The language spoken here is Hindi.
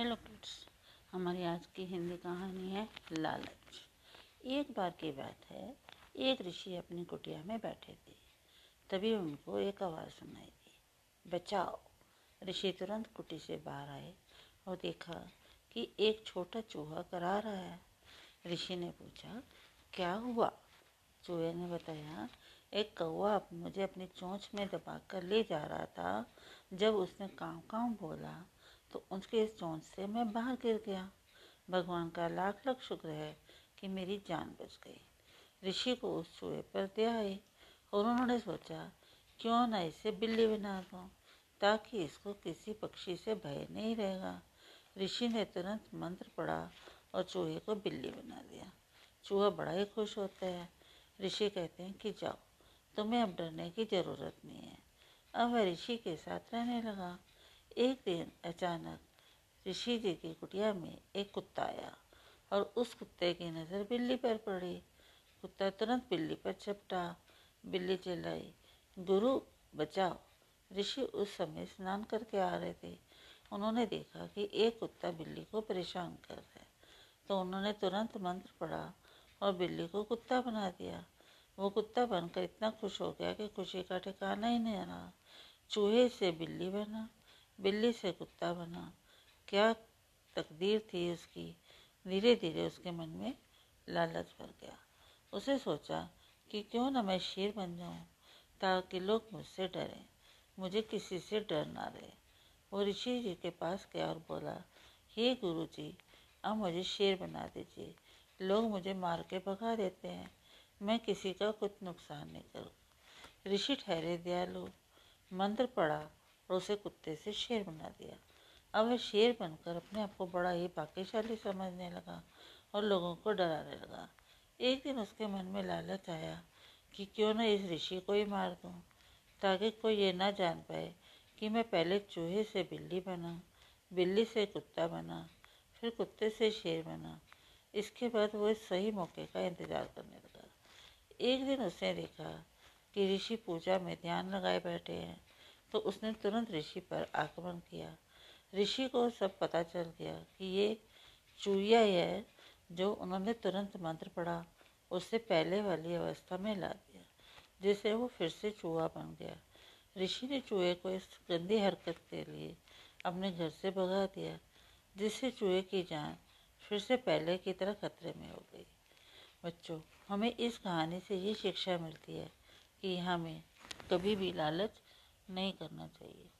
हेलो किड्स हमारी आज की हिंदी कहानी है लालच। एक बार की बात है, एक ऋषि अपनी कुटिया में बैठे थे। तभी उनको एक आवाज़ सुनाई दी, बचाओ। ऋषि तुरंत कुटी से बाहर आए और देखा कि एक छोटा चूहा करा रहा है। ऋषि ने पूछा, क्या हुआ? चूहे ने बताया, एक कौआ मुझे अपनी चोंच में दबा कर ले जा रहा था। जब उसने काम काम बोला तो उसके इस चोंच से मैं बाहर गिर गया। भगवान का लाख लाख शुक्र है कि मेरी जान बच गई। ऋषि को उस चूहे पर दया आई और उन्होंने सोचा, क्यों न इसे बिल्ली बना दूँ, ताकि इसको किसी पक्षी से भय नहीं रहेगा। ऋषि ने तुरंत मंत्र पढ़ा और चूहे को बिल्ली बना दिया। चूहा बड़ा ही खुश होता है। ऋषि कहते हैं कि जाओ, तुम्हें अब डरने की ज़रूरत नहीं है। अब वह ऋषि के साथ रहने लगा। एक दिन अचानक ऋषि जी की कुटिया में एक कुत्ता आया और उस कुत्ते की नज़र बिल्ली पर पड़ी। कुत्ता तुरंत बिल्ली पर चपटा। बिल्ली चिल्लाई, गुरु, बचाओ। ऋषि उस समय स्नान करके आ रहे थे। उन्होंने देखा कि एक कुत्ता बिल्ली को परेशान कर रहा है। तो उन्होंने तुरंत मंत्र पढ़ा और बिल्ली को कुत्ता बना दिया। वो कुत्ता बनकर इतना खुश हो गया कि खुशी का ठिकाना ही नहीं रहा। चूहे से बिल्ली बना। बिल्ली से कुत्ता बना। क्या तकदीर थी उसकी? धीरे धीरे उसके मन में लालच भर गया। उसे सोचा कि क्यों ना मैं शेर बन जाऊँ, ताकि लोग मुझसे डरें। मुझे किसी से डर ना रहे। वो ऋषि जी के पास गया और बोला, हे गुरु जी अब मुझे शेर बना दीजिए। लोग मुझे मार के भगा देते हैं। मैं किसी का कुछ नुकसान नहीं करूँ। ऋषि ठहरे दयालु। मंत्र पढ़ा और उसे कुत्ते से शेर बना दिया। अब वह शेर बनकर अपने आप को बड़ा ही भाग्यशाली समझने लगा और लोगों को डराने लगा। एक दिन उसके मन में लालच आया कि क्यों न इस ऋषि को ही मार दूँ, ताकि कोई ये ना जान पाए कि मैं पहले चूहे से बिल्ली बना, बिल्ली से कुत्ता बना, फिर कुत्ते से शेर बना। इसके बाद वो इस सही मौके का इंतज़ार करने लगा। एक दिन उसने देखा कि ऋषि पूजा में ध्यान लगाए बैठे हैं। तो उसने तुरंत ऋषि पर आक्रमण किया। ऋषि को सब पता चल गया कि ये चूहिया है जो उन्होंने तुरंत मंत्र पढ़ा। उससे पहले वाली अवस्था में ला दिया जिससे वो फिर से चूहा बन गया। ऋषि ने चूहे को इस गंदी हरकत के लिए अपने घर से भगा दिया, जिससे चूहे की जान फिर से पहले की तरह खतरे में हो गई। बच्चों, हमें इस कहानी से ये शिक्षा मिलती है कि हमें कभी भी लालच नहीं करना चाहिए।